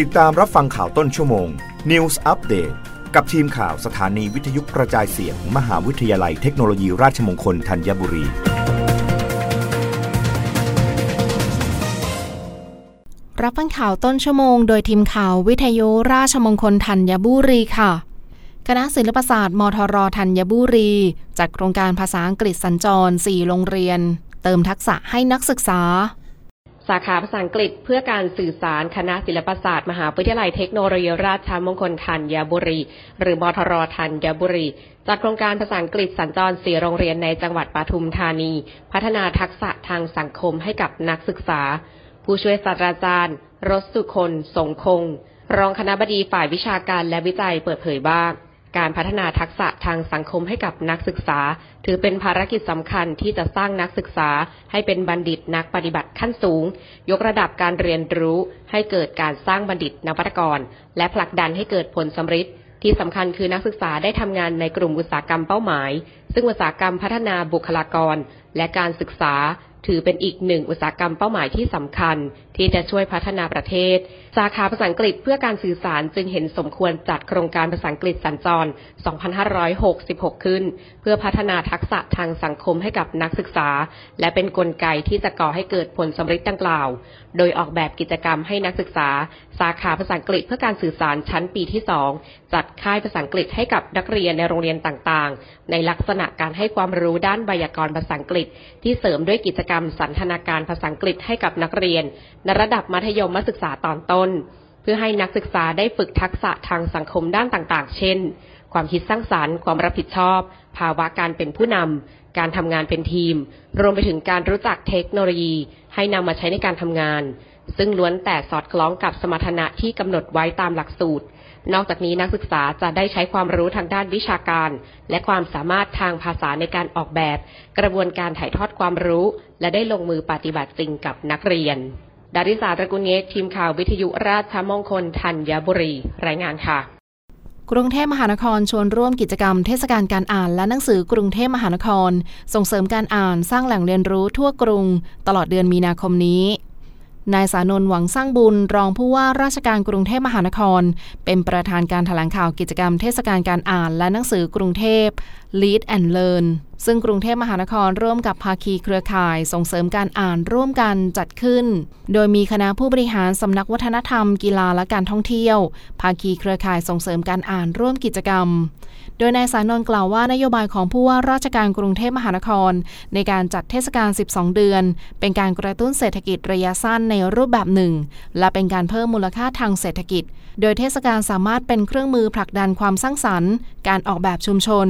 ติดตามรับฟังข่าวต้นชั่วโมง News Update กับทีมข่าวสถานีวิทยุกระจายเสียงมหาวิทยาลัยเทคโนโลยีราชมงคลธัญบุรี รับฟังข่าวต้นชั่วโมง โดยทีมข่าววิทยุราชมงคลธัญบุรีค่ะ คณะศิลปศาสตร์มทรธัญบุรี จัดโครงการภาษาอังกฤษสัญจร 4 โรงเรียน เติมทักษะให้นักศึกษา สาขาภาษาอังกฤษเพื่อการสื่อสารคณะศิลปศาสตร์ มหาวิทยาลัยเทคโนโลยีราชมงคลธัญบุรี หรือมทรธัญบุรี จัดโครงการภาษาอังกฤษสัญจรสี่โรงเรียนในจังหวัดปทุมธานี พัฒนาทักษะทางสังคมให้กับนักศึกษา ผู้ช่วยศาสตราจารย์ รสสุคนสงคง รองคณะบดีฝ่ายวิชาการและวิจัยเปิดเผยว่า การพัฒนาทักษะทางสังคมให้กับนักศึกษา ถือเป็นภารกิจสำคัญที่จะสร้างนักศึกษาให้เป็นบัณฑิตนักปฏิบัติขั้นสูง ยกระดับการเรียนรู้ ให้เกิดการสร้างบัณฑิตนวัตกร และผลักดันให้เกิดผลสำฤทธิ์ที่สำคัญคือนักศึกษาได้ทำงานในกลุ่มอุตสาหกรรมเป้าหมาย ซึ่งอุตสาหกรรมพัฒนาบุคลากร และการศึกษา ถือเป็นอีกหนึ่งอุตสาหกรรมเป้าหมายที่สำคัญ ที่จะช่วยพัฒนาประเทศ สาขาภาษาอังกฤษเพื่อการสื่อสารจึงเห็นสมควรจัดโครงการภาษาอังกฤษสัญจร 2566 ขึ้น เพื่อพัฒนาทักษะทางสังคมให้กับนักศึกษา และเป็นนกลไกที่จะก่อให้เกิดผลสำเร็จดังกล่าว โดยออกแบบกิจกรรมให้นักศึกษา สาขาภาษาอังกฤษเพื่อการสื่อสารชั้นปีที่ 2 จัดค่ายภาษาอังกฤษให้กับนักเรียนในโรงเรียนต่างๆ ในลักษณะการให้ความรู้ด้านไวยากรณ์ภาษาอังกฤษที่เสริมด้วยกิจกรรมสันทนาการภาษาอังกฤษให้กับนักเรียน ในระดับมัธยมศึกษาตอนต้น เพื่อให้นักศึกษาได้ฝึกทักษะทางสังคมด้านต่างๆ เช่น ความคิดสร้างสารรค์ ความรับผิดชอบ ภาวะการเป็นผู้นำการทำงานเป็นทีม รวมไปถึงการรู้จักเทคโนโลยี ให้นำมาใช้ในการทำงาน ซึ่งล้วนแต่สอดคล้องกับสมรรถนะที่กำหนดไว้ตามหลักสูตร นอกจากนี้นักศึกษาจะได้ใช้ความรู้ทางด้านวิชาการ และความสามารถทางภาษาในการออกแบบ กระบวนการถ่ายทอดความรู้ และได้ลงมือปฏิบัติจริงกับนักเรียน ดาริสาตระกุลเงกทีมข่าววิทยุราชมงคลธัญบุรี รายงานค่ะกรุงเทพมหานครชวนร่วมกิจกรรมเทศกาลการอ่านและหนังสือกรุงเทพมหานคร ส่งเสริมการอ่านสร้างแหล่งเรียนรู้ทั่วกรุง ตลอดเดือนมีนาคมนี้ นายสานนท์หวังสร้างบุญรองผู้ว่าราชการกรุงเทพมหานคร เป็นประธานการถแถลงข่าวกิจกรรมเทศกาลการอ่านและหนังสือกรุงเทพ Lead and Learn ซึ่งกรุงเทพมหานครร่วมกับภาคีเครือข่าย ส่งเสริมการอ่านร่วมกันจัดขึ้น โดยมีคณะผู้บริหารสำนักวัฒนธรรม กีฬาและการท่องเที่ยว ภาคีเครือข่ายส่งเสริมการอ่านร่วมกิจกรรม โดยนายสานนท์กล่าวว่านโยบายของผู้ว่าราชการกรุงเทพมหานคร ในการจัดเทศกาล 12 เดือน เป็นการกระตุ้นเศรษฐกิจระยะสั้นในรูปแบบหนึ่ง และเป็นการเพิ่มมูลค่าทางเศรษฐกิจ โดยเทศกาลสามารถเป็นเครื่องมือผลักดันความสร้างสรรค์ การออกแบบชุมชน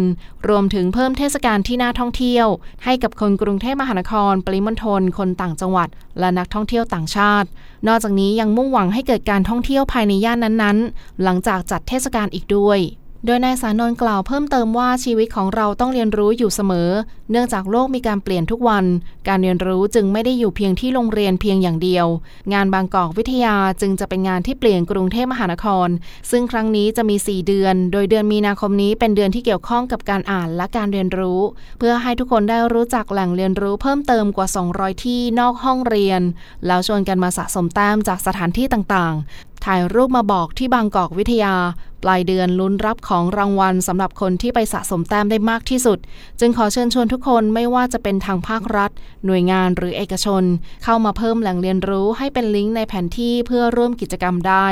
รวมถึงเพิ่มเทศกาลที่น่าท่องเที่ยว ให้กับคนกรุงเทพมหานคร ปริมณฑลคนต่างจังหวัด และนักท่องเที่ยวต่างชาติ นอกจากนี้ยังมุ่งหวังให้เกิดการท่องเที่ยวภายในย่านนั้นๆ หลังจากจัดเทศกาลอีกด้วย โดยนายสานนท์กล่าวเพิ่มเติมว่าชีวิตของเราต้องเรียนรู้อยู่เสมอ เนื่องจากโลกมีการเปลี่ยนทุกวัน การเรียนรู้จึงไม่ได้อยู่เพียงที่โรงเรียนเพียงอย่างเดียว งานบางกอกวิทยาจึงจะเป็นงานที่เปลี่ยนกรุงเทพมหานคร ซึ่งครั้งนี้จะมี 4 เดือน โดยเดือนมีนาคมนี้เป็นเดือนที่เกี่ยวข้องกับการอ่านและการเรียนรู้ เพื่อให้ทุกคนได้รู้จักแหล่งเรียนรู้เพิ่มเติมกว่า 200 ที่นอกห้องเรียน แล้วชวนกันมาสะสมแต้มจากสถานที่ต่างๆถ่ายรูปมาบอกที่บางกอกวิทยา ปลายเดือนลุ้นรับของรางวัลสำหรับคนที่ไปสะสมแต้มได้มากที่สุด จึงขอเชิญชวนทุกคนไม่ว่าจะเป็นทางภาครัฐ หน่วยงานหรือเอกชน เข้ามาเพิ่มแหล่งเรียนรู้ให้เป็นลิงก์ในแผนที่เพื่อร่วมกิจกรรมได้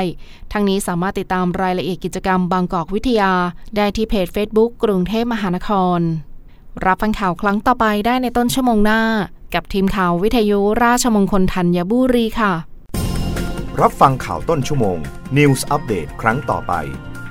ทั้งนี้สามารถติดตามรายละเอียดกิจกรรมบางกอกวิทยา ได้ที่เพจ Facebook กรุงเทพมหานคร รับฟังข่าวครั้งต่อไปได้ในต้นชั่วโมงหน้า กับทีมข่าววิทยุราชมงคลธัญบุรีค่ะ รับฟังข่าวต้นชั่วโมง News อัปเดตครั้งต่อไป